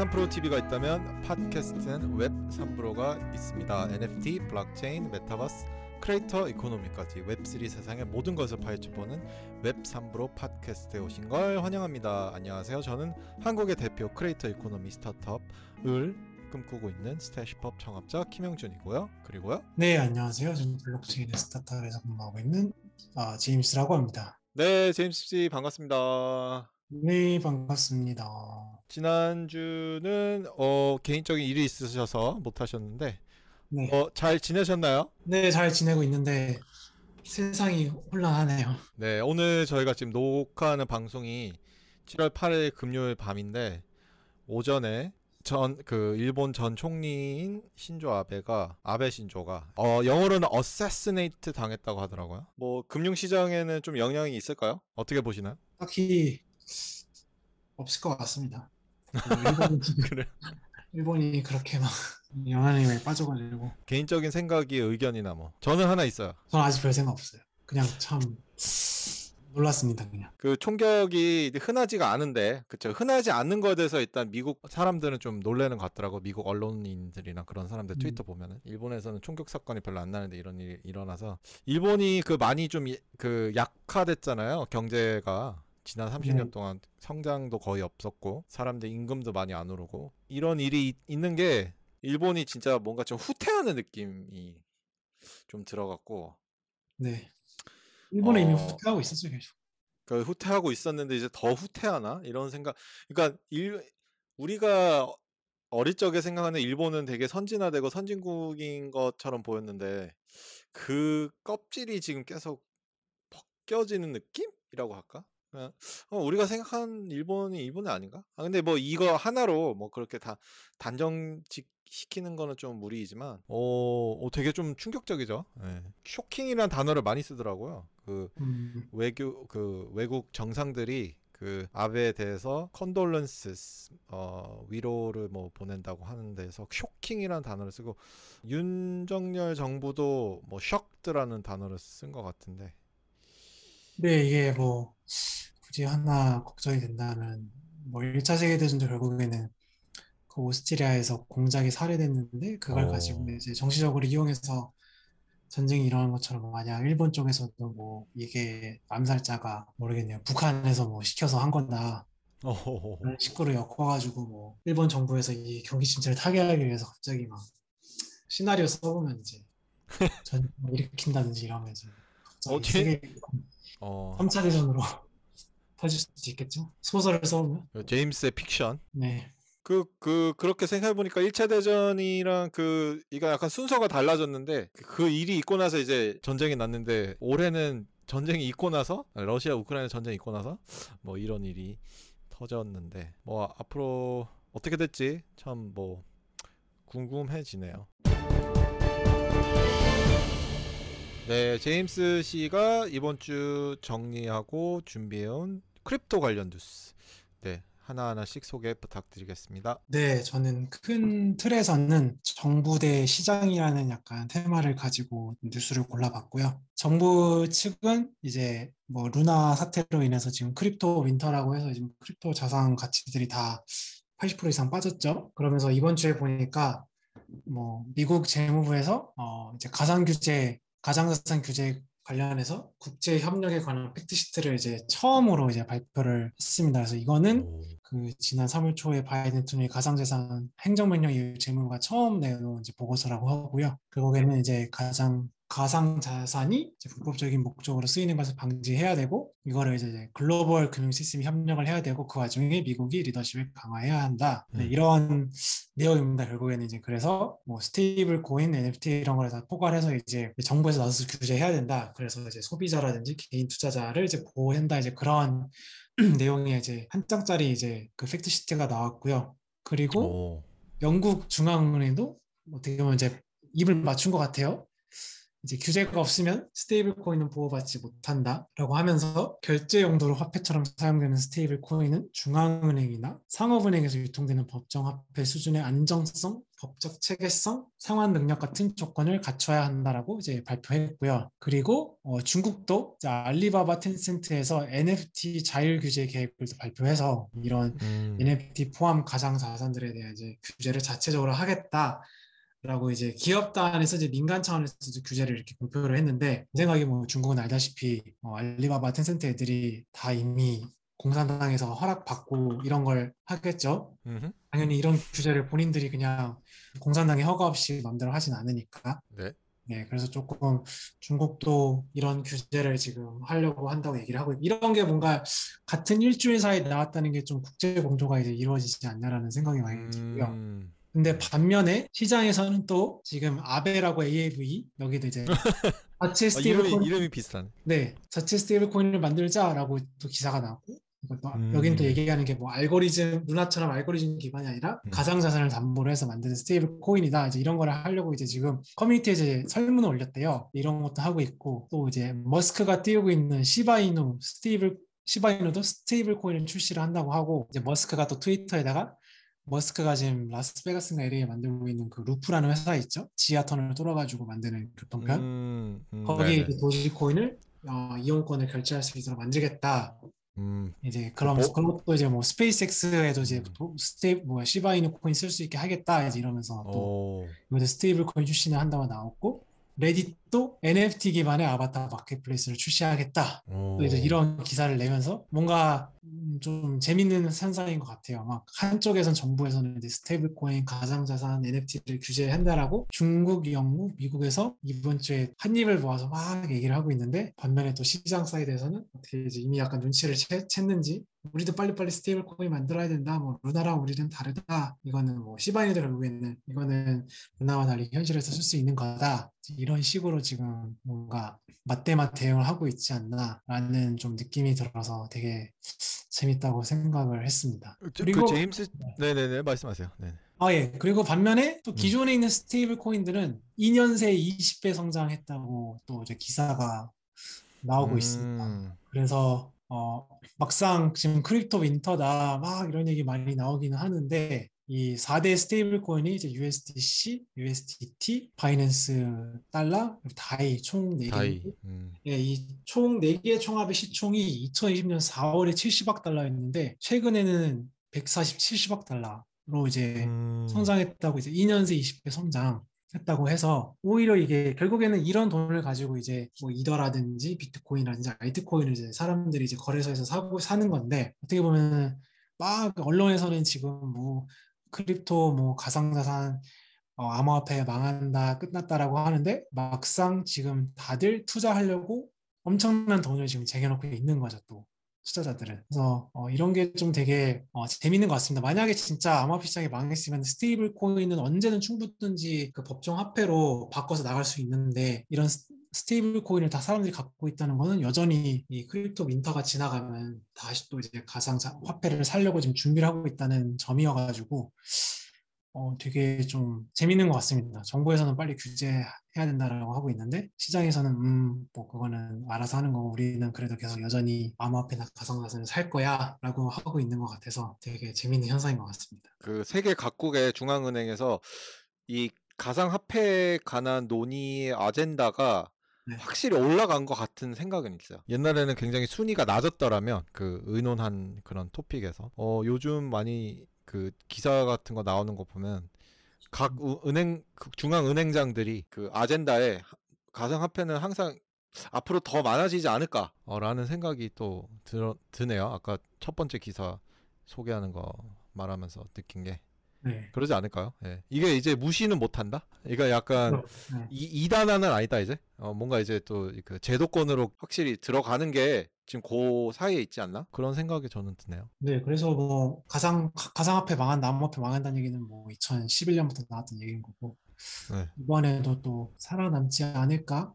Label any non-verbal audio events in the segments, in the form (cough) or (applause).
3프로 TV가 있다면 팟캐스트는 웹 3프로가 있습니다. NFT, 블록체인, 메타버스, creator economy까지 웹3 세상의 모든 것을 파헤쳐보는 웹 3프로 팟캐스트에 오신 걸 환영합니다. 안녕하세요. 저는 한국의 대표 creator economy 스타트업을 꿈꾸고 있는 스태시법 창업자 김영준이고요. 그리고요. 네, 안녕하세요. 저는 블록체인 스타트업에서 근무하고 있는 어, 제임스라고 합니다. 네, 제임스 씨 반갑습니다. 네, 반갑습니다. 지난주는 어, 개인적인 일이 있으셔서 못 하셨는데 네, 어, 잘 지내셨나요? 네, 잘 지내고 있는데 세상이 혼란하네요. 네, 오늘 저희가 지금 녹화하는 방송이 7월 8일 금요일 밤인데 오전에 전 그 일본 전 총리인 신조 아베가 아베 신조가 어 영어로는 assassinate 당했다고 하더라고요. 뭐 금융 시장에는 좀 영향이 있을까요? 어떻게 보시나요? 딱히 없을 것 같습니다. 일본이, (laughs) 그래. 일본이 그렇게 막 영향에 빠져가지고 개인적인 생각이 의견이나 뭐 저는 하나 있어요. 저는 아직 별 생각 없어요. 그냥 참 놀랐습니다, 그냥. 그 총격이 흔하지가 않은데 그쵸 흔하지 않는 거에 대해서 일단 미국 사람들은 좀 놀래는 것 같더라고 미국 언론인들이나 그런 사람들 음. 트위터 보면은 일본에서는 총격 사건이 별로 안 나는데 이런 일이 일어나서 일본이 그 많이 좀 그 약화됐잖아요 경제가 지난 30년 네. 동안 성장도 거의 없었고 사람들 임금도 많이 안 오르고 이런 일이 있- 있는 게 일본이 진짜 뭔가 좀 후퇴하는 느낌이 좀 들어갔고 네. 일본은 이미 어. 후퇴하고 있었죠, 계속. 그 후퇴하고 있었는데 이제 더 후퇴하나 이런 생각. 그러니까 일 우리가 어릴 적에 생각하는 일본은 되게 선진화되고 선진국인 것처럼 보였는데 그 껍질이 지금 계속 벗겨지는 느낌이라고 할까? 그냥 어, 우리가 생각한 일본이 일본이 아닌가? 아 근데 뭐 이거 하나로 뭐 그렇게 다 단정직 시키는 거는 좀 무리이지만 오, 오 되게 좀 충격적이죠. 예. 쇼킹이라는 단어를 많이 쓰더라고요. 그 음, 외교 그 외국 정상들이 그 아베에 대해서 condolence 어 위로를 뭐 보낸다고 하는 데서 쇼킹이라는 단어를 쓰고 윤석열 정부도 뭐 셔크드라는 단어를 쓴 것 같은데 네, 이게 뭐 굳이 하나 걱정이 된다면 뭐 1차 세계대전도 결국에는 그 오스트리아에서 공작이 살해됐는데 그걸 어. 가지고 이제 정치적으로 이용해서 전쟁이 일어난 것처럼 만약 일본 쪽에서도 뭐 이게 암살자가 모르겠네요. 북한에서 뭐 시켜서 한 거다. 어호호호. 그런 식으로 엮어가지고 뭐 일본 정부에서 이 경기 침체를 타개하기 위해서 갑자기 막 시나리오 써보면 이제 (laughs) 전쟁을 일으킨다든지 이러면 이제 갑자기 어떻게- 세계 어 3차 대전으로 (laughs) 터질 수도 있겠죠? 소설을 써보면. 제임스의 픽션 네. 그, 그, 그렇게 생각해보니까 1차 대전이랑 그, 이거 약간 순서가 달라졌는데, 그- 그 일이 있고 나서 이제 전쟁이 났는데, 올해는 전쟁이 있고 나서, 러시아 우크라이나 전쟁이 있고 나서, 뭐 이런 일이 터졌는데, 뭐 앞으로 어떻게 될지 참 뭐, 궁금해지네요. 네, 제임스 씨가 이번 주 정리하고 준비해온 crypto 관련 뉴스. 네, 하나하나씩 소개 부탁드리겠습니다. 네, 저는 큰 틀에서는 정부 대 시장이라는 약간 테마를 가지고 뉴스를 골라봤고요. 정부 측은 이제 뭐 루나 사태로 인해서 지금 crypto winter라고 해서 지금 crypto 자산 가치들이 다 80% 이상 빠졌죠. 그러면서 이번 주에 보니까 뭐 미국 재무부에서 어 이제 가상 규제, 가상자산 규제 관련해서 국제 협력에 관한 fact sheet를 이제 처음으로 이제 발표를 했습니다. 그래서 이거는 오. 그 지난 3월 초에 바이든 대통령이 가상자산 행정명령 이후 재무부가 처음 내놓은 이제 보고서라고 하고요. 그 거기에는 이제 가상 가상 자산이 이제 불법적인 목적으로 쓰이는 것을 방지해야 되고 이거를 이제 글로벌 금융 시스템 협력을 해야 되고 그 와중에 미국이 리더십을 강화해야 한다. 네, 음. 이런 내용입니다. 결국에는 이제 그래서 뭐 stable coin, NFT 이런 거를 다 포괄해서 이제 정부에서 나서서 규제해야 된다. 그래서 이제 소비자라든지 개인 투자자를 이제 보호한다. 이제 그런 (clears throat) 내용의 이제 한 장짜리 이제 그 fact sheet가 나왔고요. 그리고 오. 영국 중앙은행도 어떻게 보면 이제 입을 맞춘 것 같아요. 이제 규제가 없으면 stable coin은 보호받지 못한다라고 하면서 결제 용도로 화폐처럼 사용되는 stable coin은 중앙은행이나 상업은행에서 유통되는 법정 화폐 수준의 안정성, 법적 체계성, 상환 능력 같은 조건을 갖춰야 한다라고 이제 발표했고요. 그리고 어, 중국도 알리바바 텐센트에서 NFT 자율 규제 계획을 발표해서 이런 음. NFT 포함 가상 자산들에 대한 이제 규제를 자체적으로 하겠다. 라고 이제 기업 단에서 이제 민간 차원에서 규제를 이렇게 공표를 했는데 제 생각에 뭐 중국은 알다시피 어, 알리바바 텐센트 애들이 다 이미 공산당에서 허락받고 이런 걸 하겠죠. 음흠. 당연히 이런 규제를 본인들이 그냥 공산당의 허가 없이 마음대로 하진 않으니까. 네. 네, 그래서 조금 중국도 이런 규제를 지금 하려고 한다고 얘기를 하고 이런 게 뭔가 같은 일주일 사이에 나왔다는 게 좀 국제 공조가 이제 이루어지지 않냐라는 생각이 많이 들고요. 음. 근데 반면에 시장에서는 또 지금 아베라고 AAVE 여기도 이제 (laughs) 자체 아, 스테이블 이름이 이름이 비슷하네. 네 자체 스테이블 코인을 만들자라고 또 기사가 나왔고 이것도 음. 여기는 또 얘기하는 게 뭐 알고리즘 루나처럼 알고리즘 기반이 아니라 음. 가상 자산을 담보로 해서 만드는 스테이블 코인이다 이제 이런 거를 하려고 이제 지금 커뮤니티에 이제 설문을 올렸대요 이런 것도 하고 있고 또 이제 머스크가 띄우고 있는 시바이누 스테이블 시바이누도 스테이블 코인을 출시를 한다고 하고 이제 머스크가 또 트위터에다가 머스크가 지금 라스베가스인가 LA에 만들고 있는 그 루프라는 회사 있죠? 지하 터널을 뚫어가지고 만드는 교통편. 음, 음, 거기에 네네. 도지코인을 어, 이용권을 결제할 수 있도록 만들겠다. 음, 이제 그럼 뭐? 그것도 이제 뭐 스페이스X에도 이제 음. 도- 스테이 뭐 시바이누 코인 쓸 수 있게 하겠다. 이제 이러면서 또 오, 이번에 스테이블 코인 출시를 한다고 나왔고 레딧도 NFT 기반의 아바타 marketplace를 출시하겠다. 이제 이런 기사를 내면서 뭔가 음, 좀 재밌는 현상인 것 같아요. 막 한쪽에선 정부에서는 이제 스테이블 코인, 가상자산, NFT를 규제한다라고 중국, 영국, 미국에서 이번 주에 한 입을 모아서 막 얘기를 하고 있는데 반면에 또 시장 사이드에서는 어떻게 이제 이미 약간 눈치를 채, 챘는지 우리도 빨리빨리 스테이블 코인 만들어야 된다. 뭐 루나랑 우리는 다르다. 이거는 뭐 시바이누도 결국에는 이거는 루나와 달리 현실에서 쓸 수 있는 거다. 이런 식으로 지금 뭔가 맞대맞 대응을 하고 있지 않나라는 좀 느낌이 들어서 되게 재밌다고 생각을 했습니다. 저- 그리고 그 제임스 네네네 말씀하세요. 네. 아 예. 그리고 반면에 또 음. 기존에 있는 스테이블 코인들은 2년 새에 20배 성장했다고 또 이제 기사가 나오고 있습니다. 음, 그래서 어, 막상 지금 crypto winter다 막 이런 얘기 많이 나오기는 하는데 이 4대 스테이블 코인이 이제 USDC, USDT, 바이낸스 달러, 다이 총 4개. 다이. 음, 예, 이총 4개의 총합의 시총이 2020년 4월에 70억 달러였는데 최근에는 147억 달러로 이제 음, 성장했다고 이제 2년 새 20배 성장 했다고 해서 오히려 이게 결국에는 이런 돈을 가지고 이제 뭐 이더라든지 비트코인이라든지 알트코인을 이제 사람들이 이제 거래소에서 사고 사는 건데 어떻게 보면 막 언론에서는 지금 뭐 crypto 뭐 가상자산 어, 암호화폐 망한다 끝났다라고 하는데 막상 지금 다들 투자하려고 엄청난 돈을 지금 쟁여놓고 있는 거죠 또 투자자들은. 그래서 어, 이런 게 좀 되게 어, 재밌는 것 같습니다. 만약에 진짜 암호화폐 시장이 망했으면 스테이블 코인은 언제든 충분든지 그 법정 화폐로 바꿔서 나갈 수 있는데 이런 스- 스테이블 코인을 다 사람들이 갖고 있다는 거는 여전히 이 crypto winter가 지나가면 다시 또 이제 가상 자- 화폐를 살려고 지금 준비를 하고 있다는 점이어가지고 어, 되게 좀 재밌는 것 같습니다. 정부에서는 빨리 규제해야 된다라고 하고 있는데 시장에서는 음, 뭐 그거는 알아서 하는 거고 우리는 그래도 계속 여전히 암호화폐나 가상자산을 살 거야라고 하고 있는 것 같아서 되게 재밌는 현상인 것 같습니다. 그 세계 각국의 중앙은행에서 이 가상화폐에 관한 논의 아젠다가 네. 확실히 올라간 것 같은 생각은 있어요. 옛날에는 굉장히 순위가 낮았더라면 그 의논한 그런 토픽에서 어 요즘 많이 그 기사 같은 거 나오는 거 보면 각 우- 은행 그 중앙 은행장들이 그 아젠다에 하- 가상화폐는 항상 앞으로 더 많아지지 않을까라는 생각이 또 들, 드네요. 아까 첫 번째 기사 소개하는 거 말하면서 느낀 게 네. 그러지 않을까요? 예. 이게 이제 무시는 못한다. 이거 약간 네. 이, 2단화는 아니다 이제. 어, 뭔가 이제 또 그 제도권으로 확실히 들어가는 게 지금 그 사이에 있지 않나? 그런 생각이 저는 드네요. 네, 그래서 뭐 가상 가- 가상화폐 망한다, 암호화폐 망한다는 얘기는 뭐 2011년부터 나왔던 얘기인 거고 네. 이번에도 또 살아남지 않을까?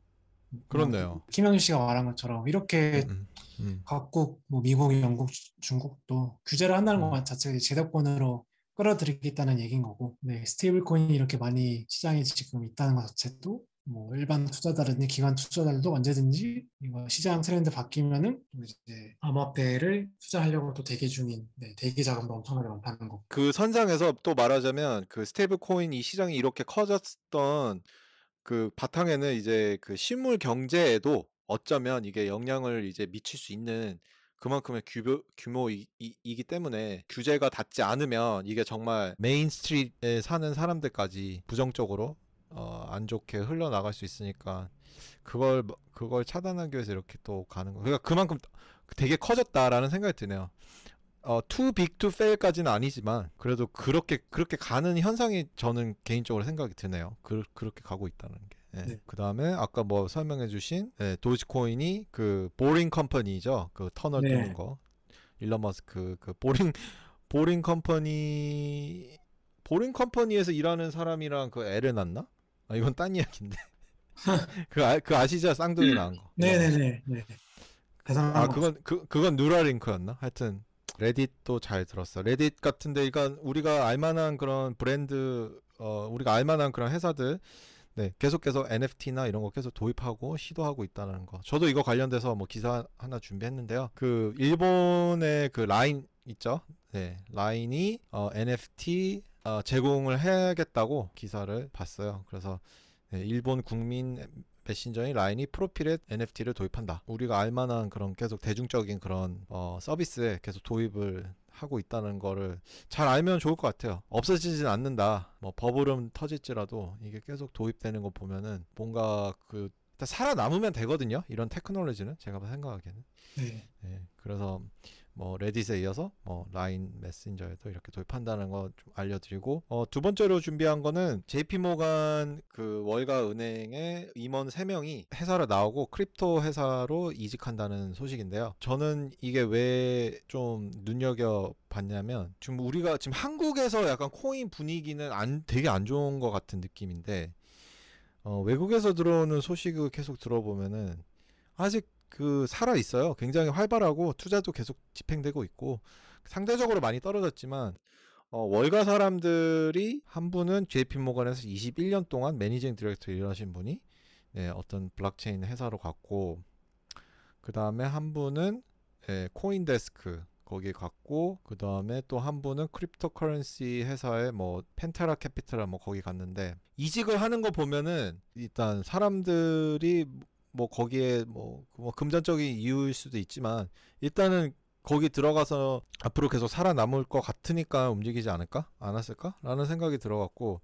그렇네요. 뭐 김영준 씨가 말한 것처럼 이렇게 음, 음, 각국 뭐 미국, 영국, 주- 중국도 규제를 한다는 음. 것 자체가 제도권으로 끌어들이겠다는 얘기인 거고, 네, 스테이블 코인이 이렇게 많이 시장에 지금 있다는 것 자체도 뭐 일반 투자자라든지 기관 투자자들도 언제든지 이거 시장 트렌드 바뀌면은 이제 암호화폐를 투자하려고 또 대기 중인 네, 대기 자금도 엄청나게 많다는 거. 그 선상에서 또 말하자면 그 스테이블 코인 이 시장이 이렇게 커졌던 그 바탕에는 이제 그 실물 경제에도 어쩌면 이게 영향을 이제 미칠 수 있는 그만큼의 규모, 규모이기 때문에 규제가 닿지 않으면 이게 정말 main street에 사는 사람들까지 부정적으로 어, 안 좋게 흘러나갈 수 있으니까 그걸 그걸 차단하기 위해서 이렇게 또 가는 거. 그러니까 그만큼 되게 커졌다라는 생각이 드네요. 어, too big to fail까지는 아니지만 그래도 그렇게 그렇게 가는 현상이 저는 개인적으로 생각이 드네요. 그, 그렇게 가고 있다는 게. 예. 네. 그 다음에 아까 뭐 설명해주신 예, 도지코인이 그 보링 컴퍼니죠. 그 터널 네. 뚫는 거. 일론 머스크 그 보링 보링 컴퍼니 보링 컴퍼니에서 일하는 사람이랑 그 애를 낳나? 아 이건 딴 이야기인데. (laughs) 그, 아, 그 아시죠? 쌍둥이 낳은 거. 네네네. 네. 대단한 아 거. 그건 그 그건 누라링크였나? 하여튼 레딧도 잘 들었어. 레딧 같은데 그러니까 우리가 알만한 그런 브랜드 어 우리가 알만한 그런 회사들 네 계속 계속 NFT나 이런 거 계속 도입하고 시도하고 있다는 거. 저도 이거 관련돼서 뭐 기사 하나 준비했는데요. 그 일본의 그 라인 있죠? 네 라인이 어, NFT 어, 제공을 해야겠다고 기사를 봤어요. 그래서 네, 일본 국민 메신저인 라인이 프로필에 NFT를 도입한다. 우리가 알만한 그런 계속 대중적인 그런 어, 서비스에 계속 도입을 하고 있다는 거를 잘 알면 좋을 것 같아요. 없어지진 않는다. 뭐 버블은 터질지라도 이게 계속 도입되는 거 보면은 뭔가 그 일단 살아남으면 되거든요. 이런 테크놀로지는 제가 생각하기에는. 네. 네, 그래서 뭐 레딧에 이어서 뭐 라인 메신저에도 이렇게 도입한다는 거 좀 알려드리고 어, 두 번째로 준비한 거는 JP 모간 그 월가 은행의 임원 3명이 회사를 나오고 crypto 회사로 이직한다는 소식인데요. 저는 이게 왜 좀 눈여겨 봤냐면 지금 우리가 지금 한국에서 약간 코인 분위기는 안 되게 안 좋은 것 같은 느낌인데 어, 외국에서 들어오는 소식을 계속 들어보면은 아직 그 살아 있어요. 굉장히 활발하고 투자도 계속 집행되고 있고 상대적으로 많이 떨어졌지만 어, 월가 사람들이 한 분은 JP 모건에서 21년 동안 managing director 일하신 분이 네, 어떤 블록체인 회사로 갔고 그 다음에 한 분은 예, 코인데스크 거기 갔고 그 다음에 또 한 분은 cryptocurrency 회사에 뭐 펜테라 캐피탈 뭐 거기 갔는데 이직을 하는 거 보면은 일단 사람들이 뭐 거기에 뭐, 뭐 금전적인 이유일 수도 있지만 일단은 거기 들어가서 앞으로 계속 살아남을 것 같으니까 움직이지 않을까? 않았을까? 라는 생각이 들어갔고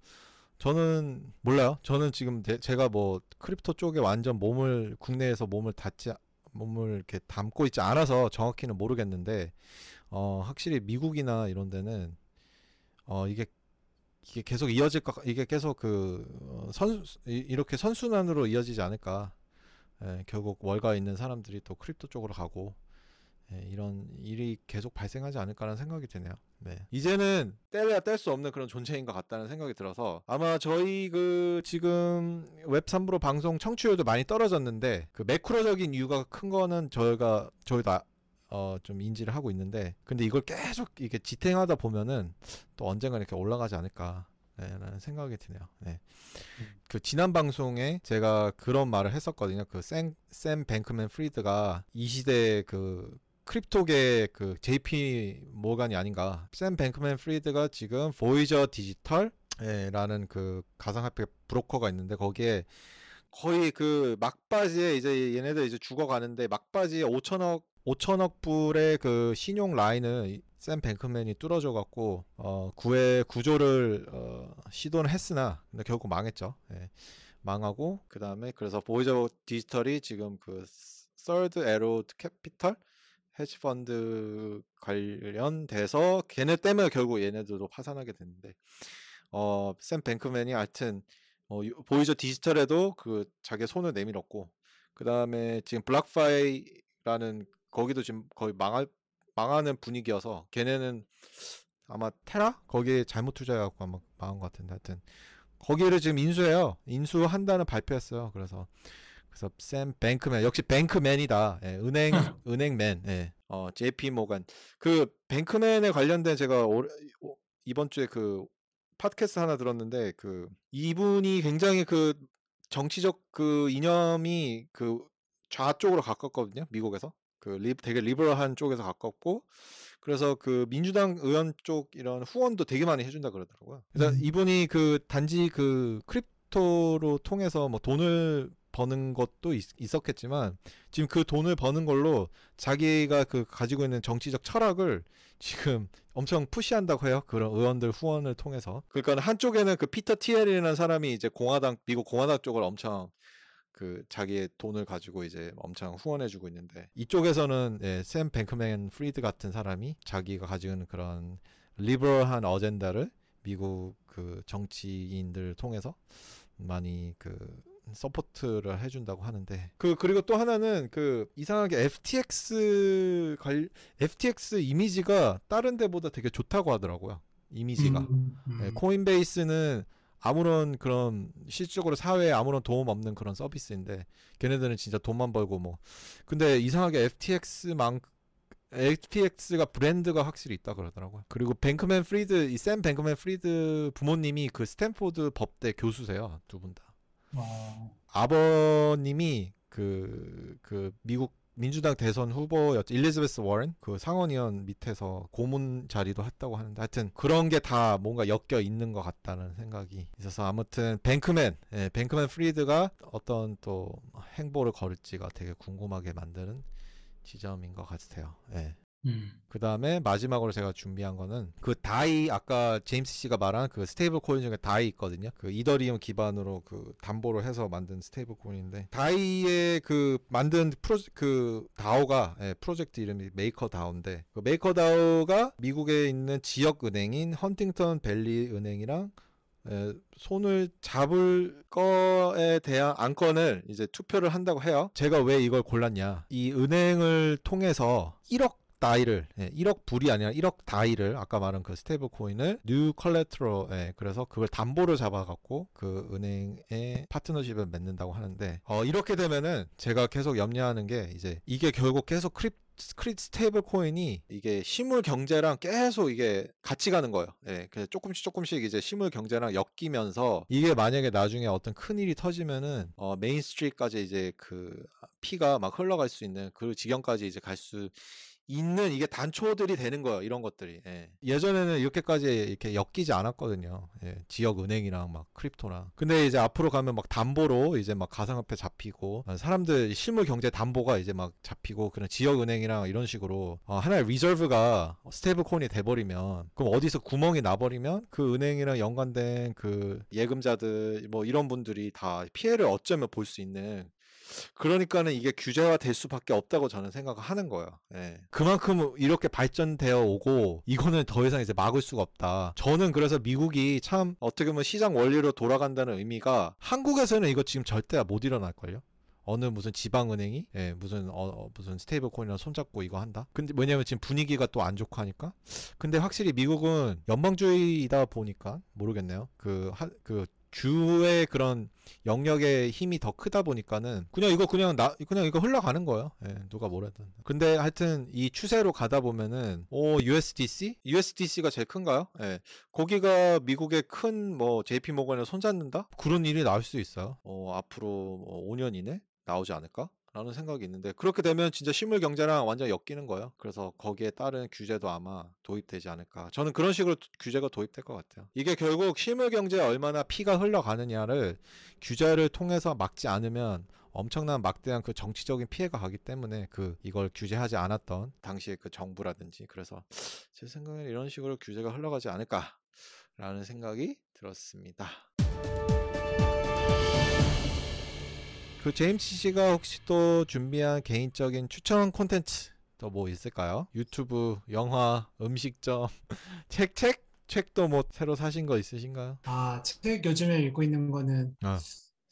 저는 몰라요. 저는 지금 대- 제가 뭐 crypto 쪽에 완전 몸을 국내에서 몸을 닫지 몸을 이렇게 담고 있지 않아서 정확히는 모르겠는데 어 확실히 미국이나 이런 데는 어 이게 이게 계속 이어질 것 이게 계속 그 어, 선 이렇게 선순환으로 이어지지 않을까 예, 결국 월가 있는 사람들이 또 crypto 쪽으로 가고 예, 이런 일이 계속 발생하지 않을까라는 생각이 드네요. 네. 이제는 뗄래야 뗄 수 없는 그런 존재인 것 같다는 생각이 들어서 아마 저희 그 지금 Web 3 Bro 방송 청취율도 많이 떨어졌는데 그 매크로적인 이유가 큰 거는 저희가 저희도 아- 어, 좀 인지를 하고 있는데 근데 이걸 계속 이게 지탱하다 보면은 또 언젠가 이렇게 올라가지 않을까 네, 라는 생각이 드네요. 네. 그 지난 방송에 제가 그런 말을 했었거든요. 그 샘 샘 뱅크맨 프리드가 이 시대의 그 크립토계 그 JP 모간이 아닌가. 샘 뱅크맨 프리드가 지금 Voyager Digital라는 그 가상화폐 브로커가 있는데 거기에 거의 그 막바지에 이제 얘네들 이제 죽어가는데 막바지에 5천억 5천억 불의 그 신용 라인을 샘 뱅크맨이 뚫어줘 갖고 어 구해 구조를 어 시도는 했으나 근데 결국 망했죠. 예. 망하고 그 다음에 그래서 보이저 디지털이 지금 그 Three Arrows Capital 헤지 펀드 관련돼서 걔네 때문에 결국 얘네들도 파산하게 됐는데 어 샘 뱅크맨이 하여튼 어, 유- Voyager Digital에도 그 자기 손을 내밀었고 그 다음에 지금 BlockFi라는 거기도 지금 거의 망할 망하는 분위기여서 걔네는 아마 테라 거기에 잘못 투자해갖고 아마 망한 것 같은데 하여튼 거기를 지금 인수해요. 인수한다는 발표했어요. 그래서 그래서 샘 뱅크맨 역시 뱅크맨이다. 예, 은행 은행맨. 예. 어 JP Morgan 그 뱅크맨에 관련된 제가 올, 오- 이번 주에 그 팟캐스트 하나 들었는데 그 이분이 굉장히 그 정치적 그 이념이 그 좌쪽으로 가깝거든요. 미국에서. 그 리, 되게 리버럴한 쪽에서 가깝고 그래서 그 민주당 의원 쪽 이런 후원도 되게 많이 해준다 그러더라고요. 그래서 음. 이분이 그 단지 그 crypto로 통해서 뭐 돈을 버는 것도 있, 있었겠지만 지금 그 돈을 버는 걸로 자기가 그 가지고 있는 정치적 철학을 지금 엄청 push한다고 해요. 그런 의원들 후원을 통해서. 그러니까 한쪽에는 그 피터 티엘이라는 사람이 이제 공화당 미국 공화당 쪽을 엄청 그 자기의 돈을 가지고 이제 엄청 후원해주고 있는데 이쪽에서는 예, 샘 뱅크맨 프리드 같은 사람이 자기가 가지고 있는 그런 리버럴한 어젠다를 미국 그 정치인들 통해서 많이 그 support를 해준다고 하는데 그 그리고 또 하나는 그 이상하게 FTX 관 FTX 이미지가 다른 데보다 되게 좋다고 하더라고요 이미지가 음, 음. 네, Coinbase는 아무런 그런 실질적으로 사회에 아무런 도움 없는 그런 서비스인데 걔네들은 진짜 돈만 벌고 뭐 근데 이상하게 FTX만 FTX가 브랜드가 확실히 있다 그러더라고요. 그리고 뱅크맨 프리드 이 샘 뱅크맨 프리드 부모님이 그 스탠포드 법대 교수세요 두 분 다. 어, 아버님이 그, 그 미국 민주당 대선 후보였죠. 일리자베스 워렌 그 상원의원 밑에서 고문 자리도 했다고 하는데 하여튼 그런 게 다 뭔가 엮여 있는 것 같다는 생각이 있어서 아무튼 뱅크맨 예, 뱅크맨 프리드가 어떤 또 행보를 걸을지가 되게 궁금하게 만드는 지점인 것 같아요. 예. 음. 그 다음에 마지막으로 제가 준비한 거는 그 DAI 아까 제임스 씨가 말한 그 stable coin 중에 DAI 있거든요. 그 이더리움 기반으로 그 담보로 해서 만든 stable coin인데 DAI의 그 만든 프로 그 DAO가 예, 프로젝트 이름이 MakerDAO인데 그 MakerDAO가 미국에 있는 지역 은행인 Huntington Valley 은행이랑 에, 손을 잡을 거에 대한 안건을 이제 투표를 한다고 해요. 제가 왜 이걸 골랐냐? 이 은행을 통해서 1억 DAI를 예, 1억 불이 아니라 1억 DAI를 아까 말한 그 stable coin을 new collateral로 예, 그래서 그걸 담보를 잡아갖고 그 은행에 파트너십을 맺는다고 하는데 어, 이렇게 되면은 제가 계속 염려하는 게 이제 이게 결국 계속 크립 스크립 stable coin이 이게 실물 경제랑 계속 이게 같이 가는 거예요. 예. 그래서 조금씩 조금씩 이제 실물 경제랑 엮이면서 이게 만약에 나중에 어떤 큰 일이 터지면은 어 main street까지 이제 그 피가 막 흘러갈 수 있는 그 지경까지 이제 갈 수 있는 이게 단초들이 되는 거예요. 이런 것들이. 예. 전에는 이렇게까지 이렇게 엮이지 않았거든요. 예. 지역 은행이랑 막 crypto랑. 근데 이제 앞으로 가면 막 담보로 이제 막 가상화폐 잡히고 어, 사람들 실물 경제 담보가 이제 막 잡히고 그런 지역 은행이랑 이런 식으로 어, 하나의 reserve가 stable coin이 돼버리면 그럼 어디서 구멍이 나버리면 그 은행이랑 연관된 그 예금자들 뭐 이런 분들이 다 피해를 어쩌면 볼 수 있는 그러니까는 이게 규제화 될 수밖에 없다고 저는 생각을 하는 거예요. 예. 그만큼 이렇게 발전되어 오고 이거는 더 이상 이제 막을 수가 없다. 저는 그래서 미국이 참 어떻게 보면 시장 원리로 돌아간다는 의미가 한국에서는 이거 지금 절대 못 일어날 걸요. 어느 무슨 지방은행이 예, 무슨 어, 어, 무슨 stable coin이랑 손잡고 이거 한다. 근데 왜냐면 지금 분위기가 또 안 좋고 하니까. 근데 확실히 미국은 연방주의이다 보니까 모르겠네요. 그한그 주의 그런 영역의 힘이 더 크다 보니까는 그냥 이거 그냥 나 그냥 이거 흘러가는 거예요. 예, 누가 뭐라든. 근데 하여튼 이 추세로 가다 보면은 오 USDC? USDC가 제일 큰가요? 예. 거기가 미국의 큰 뭐 JP 모건을 손잡는다? 그런 일이 나올 수 있어요. 어, 앞으로 뭐 5년 이내 나오지 않을까? 라는 생각이 있는데 그렇게 되면 진짜 실물 경제랑 완전 엮이는 거예요. 그래서 거기에 따른 규제도 아마 도입되지 않을까. 저는 그런 식으로 규제가 도입될 것 같아요. 이게 결국 실물 경제에 얼마나 피가 흘러가느냐를 규제를 통해서 막지 않으면 엄청난 막대한 그 정치적인 피해가 가기 때문에 그 이걸 규제하지 않았던 당시의 그 정부라든지 그래서 제 생각에는 이런 식으로 규제가 흘러가지 않을까라는 생각이 들었습니다. 그 제임스 씨가 혹시 또 준비한 개인적인 추천 콘텐츠 또 뭐 있을까요? 유튜브, 영화, 음식점, (laughs) 책, 책? 책도 뭐 새로 사신 거 있으신가요? 아, 책 요즘에 읽고 있는 거는 아.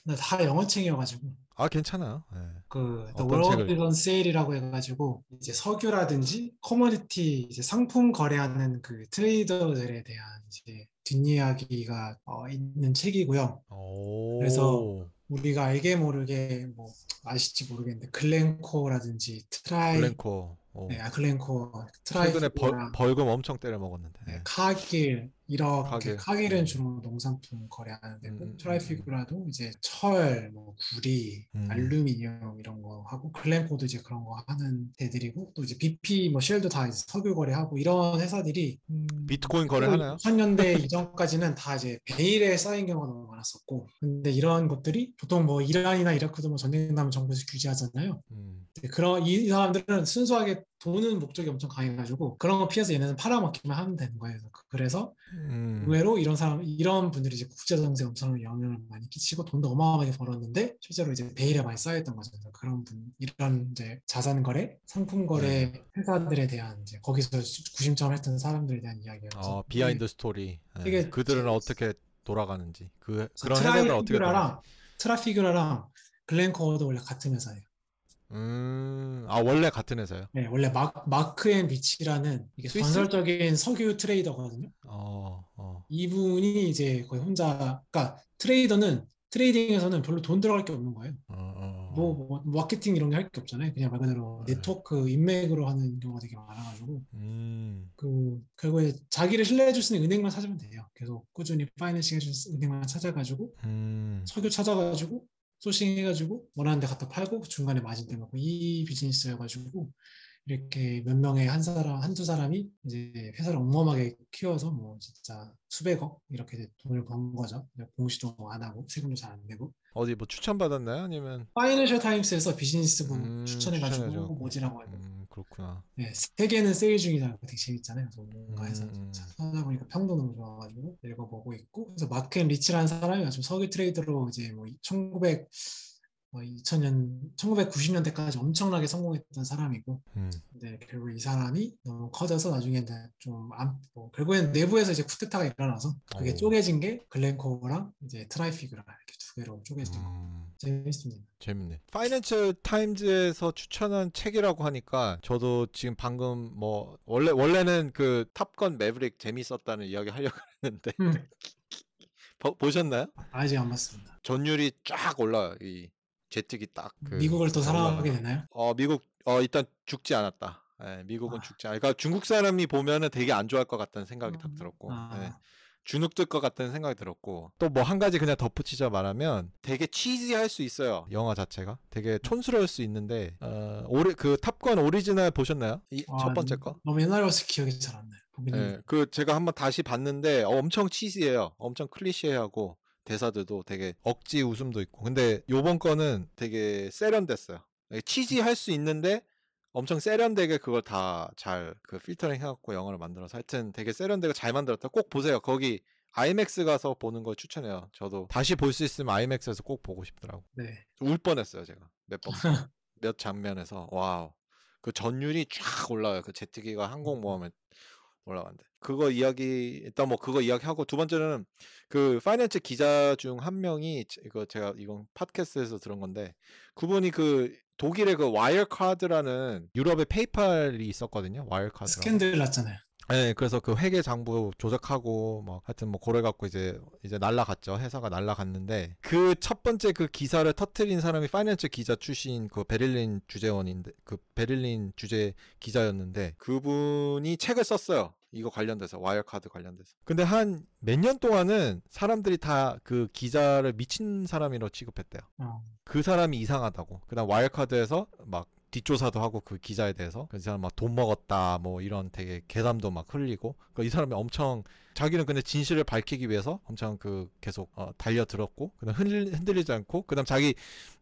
나다 영어 책이어가지고 아 괜찮아요. 예. 그 The World on Sale이라고 해가지고 이제 석유라든지 commodity 이제 상품 거래하는 그 trader들에 대한 이제 뒷이야기가 어, 있는 책이고요. 오. 그래서 우리가 알게 모르게 뭐 아실지 모르겠는데 글렌코어라든지 트라이 블랭코. 오. 네, 아, 글렌코 최근에 벌, 벌금 엄청 때려 먹었는데. 네, 예. 카길 이렇게 가게. 카길은 음. 주로 농산품 거래하는 데고 음, 음, 음, 트라이피그라도 이제 철, 뭐 구리, 음. 알루미늄 이런 거 하고 글렌코도 이제 그런 거 하는 데들이고 또 이제 BP, 뭐 쉘도 다 이제 석유 거래하고 이런 회사들이 음, 비트코인 거래하나요? 2000년대 (laughs) 이전까지는 다 이제 베일에 쌓인 경우가 너무 많았었고 근데 이런 것들이 보통 뭐 이란이나 이라크도 뭐 전쟁 나면 정부에서 규제하잖아요. 음. 그런 이 사람들은 순수하게 돈은 목적이 엄청 강해가지고 그런 거 피해서 얘네는 팔아먹기만 하면 되는 거예요. 그래서 음. 의외로 이런 사람 이런 분들이 이제 국제 정세에 엄청 영향을 많이 끼치고 돈도 어마어마하게 벌었는데 실제로 이제 베일에 많이 쌓였던 거죠. 그런 분 이런 이제 자산 거래, 상품 거래 회사들에 대한 이제 거기서 수- 구심점을 했던 사람들에 대한 이야기였죠. 어, behind story. 예. 되게 그들은 어떻게 돌아가는지. 그 그런 회사들은 어떻게 돌아가는지. 트라이피규라랑 트라피규라랑 글렌코어도 원래 같은 회사예요. 음. 아, 원래 같은 회사요? 네, 원래 마, 마크 앤 리치라는 이게 스위스? 전설적인 석유 trader거든요. 어, 어. 이분이 이제 거의 혼자, 그러니까 trader는 trading에서는 별로 돈 들어갈 게 없는 거예요. 어, 어. 뭐, 뭐 마케팅 이런 게 할 게 없잖아요. 그냥 말 그대로 네. 네트워크 인맥으로 하는 경우가 되게 많아가지고 음. 그 결국에 자기를 신뢰해줄 수 있는 은행만 찾으면 돼요. 계속 꾸준히 financing 해줄 수 있는 은행만 찾아가지고 음. 석유 찾아가지고 sourcing 해가지고 원하는 데 갖다 팔고 중간에 마진 떼 먹고 이 비즈니스여가지고 이렇게 몇 명의 한 사람 한두 사람이 이제 회사를 어마하게 키워서 뭐 진짜 수백억 이렇게 돈을 번 거죠. 공시도 안 하고 세금도 잘 안 내고 어디 뭐 추천 받았나요? 아니면 파이낸셜 타임스에서 비즈니스부 음, 추천해가지고 하고 음, 그렇구나. 네, 세계는 세일 중이다. 되게 재밌잖아요. 그래서 뭔가 해서 음. 찾아보니까 평도 너무 좋아가지고 읽어보고 있고 그래서 마크 앤 리치라는 사람이 아주 석유 trader로 이제 뭐 1900, 뭐 2000년, 1990년대까지 엄청나게 성공했던 사람이고 음. 근데 결국 이 사람이 너무 커져서 나중에 좀 안, 뭐 결국엔 내부에서 이제 쿠데타가 일어나서 그게 오. 쪼개진 게 글렌코어랑 이제 트라이피그라 이렇게 두 개로 쪼개진 거 음. 재밌습니다. 재밌네. 파이낸셜 타임즈에서 추천한 책이라고 하니까 저도 지금 방금 뭐 원래 원래는 그 탑건 매버릭 재밌었다는 이야기 하려고 (laughs) 했는데 음, 보, 보셨나요? 아직 안 봤습니다. 전율이 쫙 올라요. 이 제트기 딱 그 미국을 또 사랑하게. 되나요? 어 미국 어 일단 죽지 않았다. 예, 미국은 아. 죽지 않. 그러니까 중국 사람이 보면은 되게 안 좋아할 것 같다는 생각이 딱 들었고. 아. 예. 주눅들 것 같다는 생각이 들었고 또 뭐 한 가지 그냥 덧붙이자 말하면 되게 cheesy할 수 있어요 영화 자체가 되게 촌스러울 수 있는데 어 오리 그 탑건 오리지널 보셨나요? 이첫 아, 번째 거? 너무 옛날이라서 기억이 잘 안 나요. 했는데. 그 제가 한번 다시 봤는데 어, 엄청 cheesy해요. 엄청 클리셰하고 대사들도 되게 억지 웃음도 있고. 근데 요번 거는 되게 세련됐어요. 예, cheesy할 수 있는데 엄청 세련되게 그걸 다 잘 그 필터링 해갖고 영화를 만들어서 하여튼 되게 세련되게 잘 만들었다. 꼭 보세요. 거기 아이맥스 가서 보는 걸 추천해요. 저도 다시 볼 수 있으면 아이맥스에서 꼭 보고 싶더라고. 네. 울 뻔했어요 제가 몇 번. (laughs) 몇 장면에서 wow 그 전율이 쫙 올라와요 그 제트기가 항공모함에 올라간대 그거 이야기 일단 뭐 그거 이야기하고 두 번째는 그 파이낸츠 기자 중 한 명이 제- 이거 제가 이건 팟캐스트에서 들은 건데 그분이 그 독일의 그 와이어카드라는 유럽의 페이팔이 있었거든요 와이어카드 스캔들 났잖아요. 네, 그래서 그 회계 장부 조작하고 뭐 하여튼 뭐 고래 갖고 이제 이제 날라갔죠. 회사가 날라갔는데 그 첫 번째 그 기사를 터트린 사람이 파이낸츠 기자 출신 그 베를린 주재원인데 그 베를린 주재 기자였는데 그분이 책을 썼어요. 이거 관련돼서 와이어카드 관련돼서. 근데 한 몇 년 동안은 사람들이 다 그 기자를 미친 사람이라고 취급했대요. 어. 그 사람이 이상하다고. 그다음 와이어카드에서 막 뒷조사도 하고 그 기자에 대해서 그 사람 막 돈 먹었다 뭐 이런 되게 괴담도 막 흘리고 그러니까 이 사람이 엄청 자기는 근데 진실을 밝히기 위해서 엄청 그 계속 어, 달려들었고 그다음 흔들, 흔들리지 않고 그다음 자기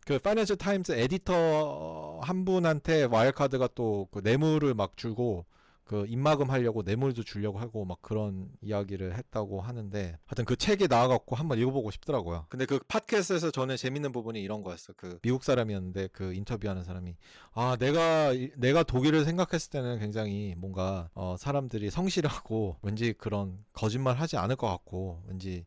그 파이낸셜 타임스 에디터 한 분한테 와이어카드가 또 그 뇌물을 막 주고 그 입막음 하려고 뇌물도 주려고 하고 막 그런 이야기를 했다고 하는데 하여튼 그 책이 나와갖고 한번 읽어보고 싶더라고요. 근데 그 팟캐스트에서 저는 재밌는 부분이 이런 거였어. 그 미국 사람이었는데 그 인터뷰하는 사람이 아 내가 이- 내가 독일을 생각했을 때는 굉장히 뭔가 어 사람들이 성실하고 왠지 그런 거짓말 하지 않을 것 같고 왠지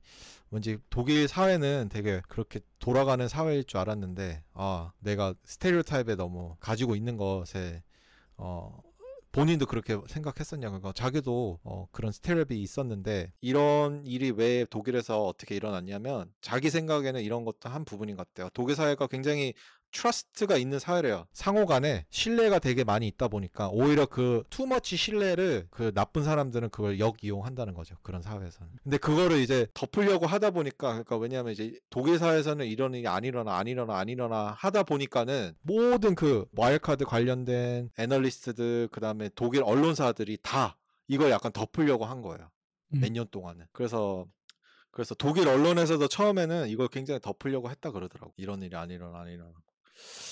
왠지 독일 사회는 되게 그렇게 돌아가는 사회일 줄 알았는데 아 내가 스테레오타입에 너무 가지고 있는 것에 어 본인도 그렇게 생각했었냐고 그러니까 자기도 어, 그런 스테레오타입이 있었는데 이런 일이 왜 독일에서 어떻게 일어났냐면 자기 생각에는 이런 것도 한 부분인 것 같아요. 독일 사회가 굉장히 trust가 있는 사회래요. 상호 간에 신뢰가 되게 많이 있다 보니까 오히려 그 too much 신뢰를 그 나쁜 사람들은 그걸 역이용한다는 거죠. 그런 사회에서는. 근데 그거를 이제 덮으려고 하다 보니까 그러니까 왜냐하면 이제 독일 사회에서는 이런 일이 안 일어나 안 일어나 안 일어나 하다 보니까는 모든 그 와이어카드 관련된 애널리스트들 그다음에 독일 언론사들이 다 이걸 약간 덮으려고 한 거예요. 음. 몇년 동안은. 그래서 그래서 독일 언론에서도 처음에는 이걸 굉장히 덮으려고 했다 그러더라고. 이런 일이 안 일어나 안 일어나.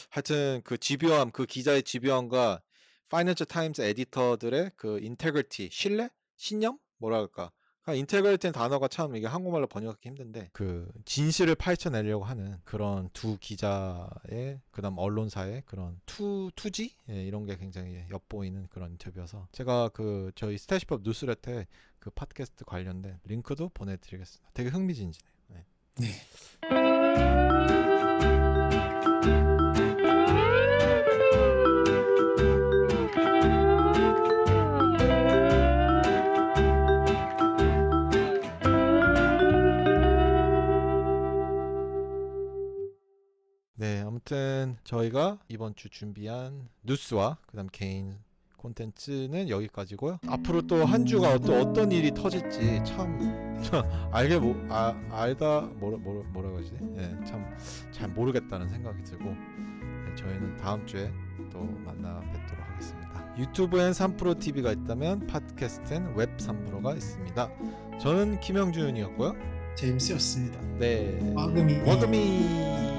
하여튼 그 집요함, 그 기자의 집요함과 파이낸셜 타임스 에디터들의 그 integrity, 신뢰, 신념, 뭐랄까. integrity는 단어가 참 이게 한국말로 번역하기 힘든데 그 진실을 파헤쳐내려고 하는 그런 두 기자의 그다음 언론사의 그런 투 투지 예, 이런 게 굉장히 엿보이는 그런 인터뷰여서 제가 그 저희 스태시법 뉴스레터에 그 팟캐스트 관련된 링크도 보내드리겠습니다. 되게 흥미진진해요. 네. 네. 아무튼 저희가 이번 주 준비한 뉴스와 그 다음 개인 콘텐츠는 여기까지고요. 앞으로 또 한 주가 또 어떤 일이 터질지 참, 참 (laughs) 알게 뭐 아, 알다 뭐라 뭐라 뭐라 그러지? 예, 참잘 모르겠다는 생각이 들고 예, 저희는 다음 주에 또 만나 뵙도록 하겠습니다. 유튜브엔 3프로 TV가 있다면 팟캐스트엔 웹 3프로가 있습니다. 저는 김영준이었고요. 제임스였습니다. 네, 와금이. 와금이.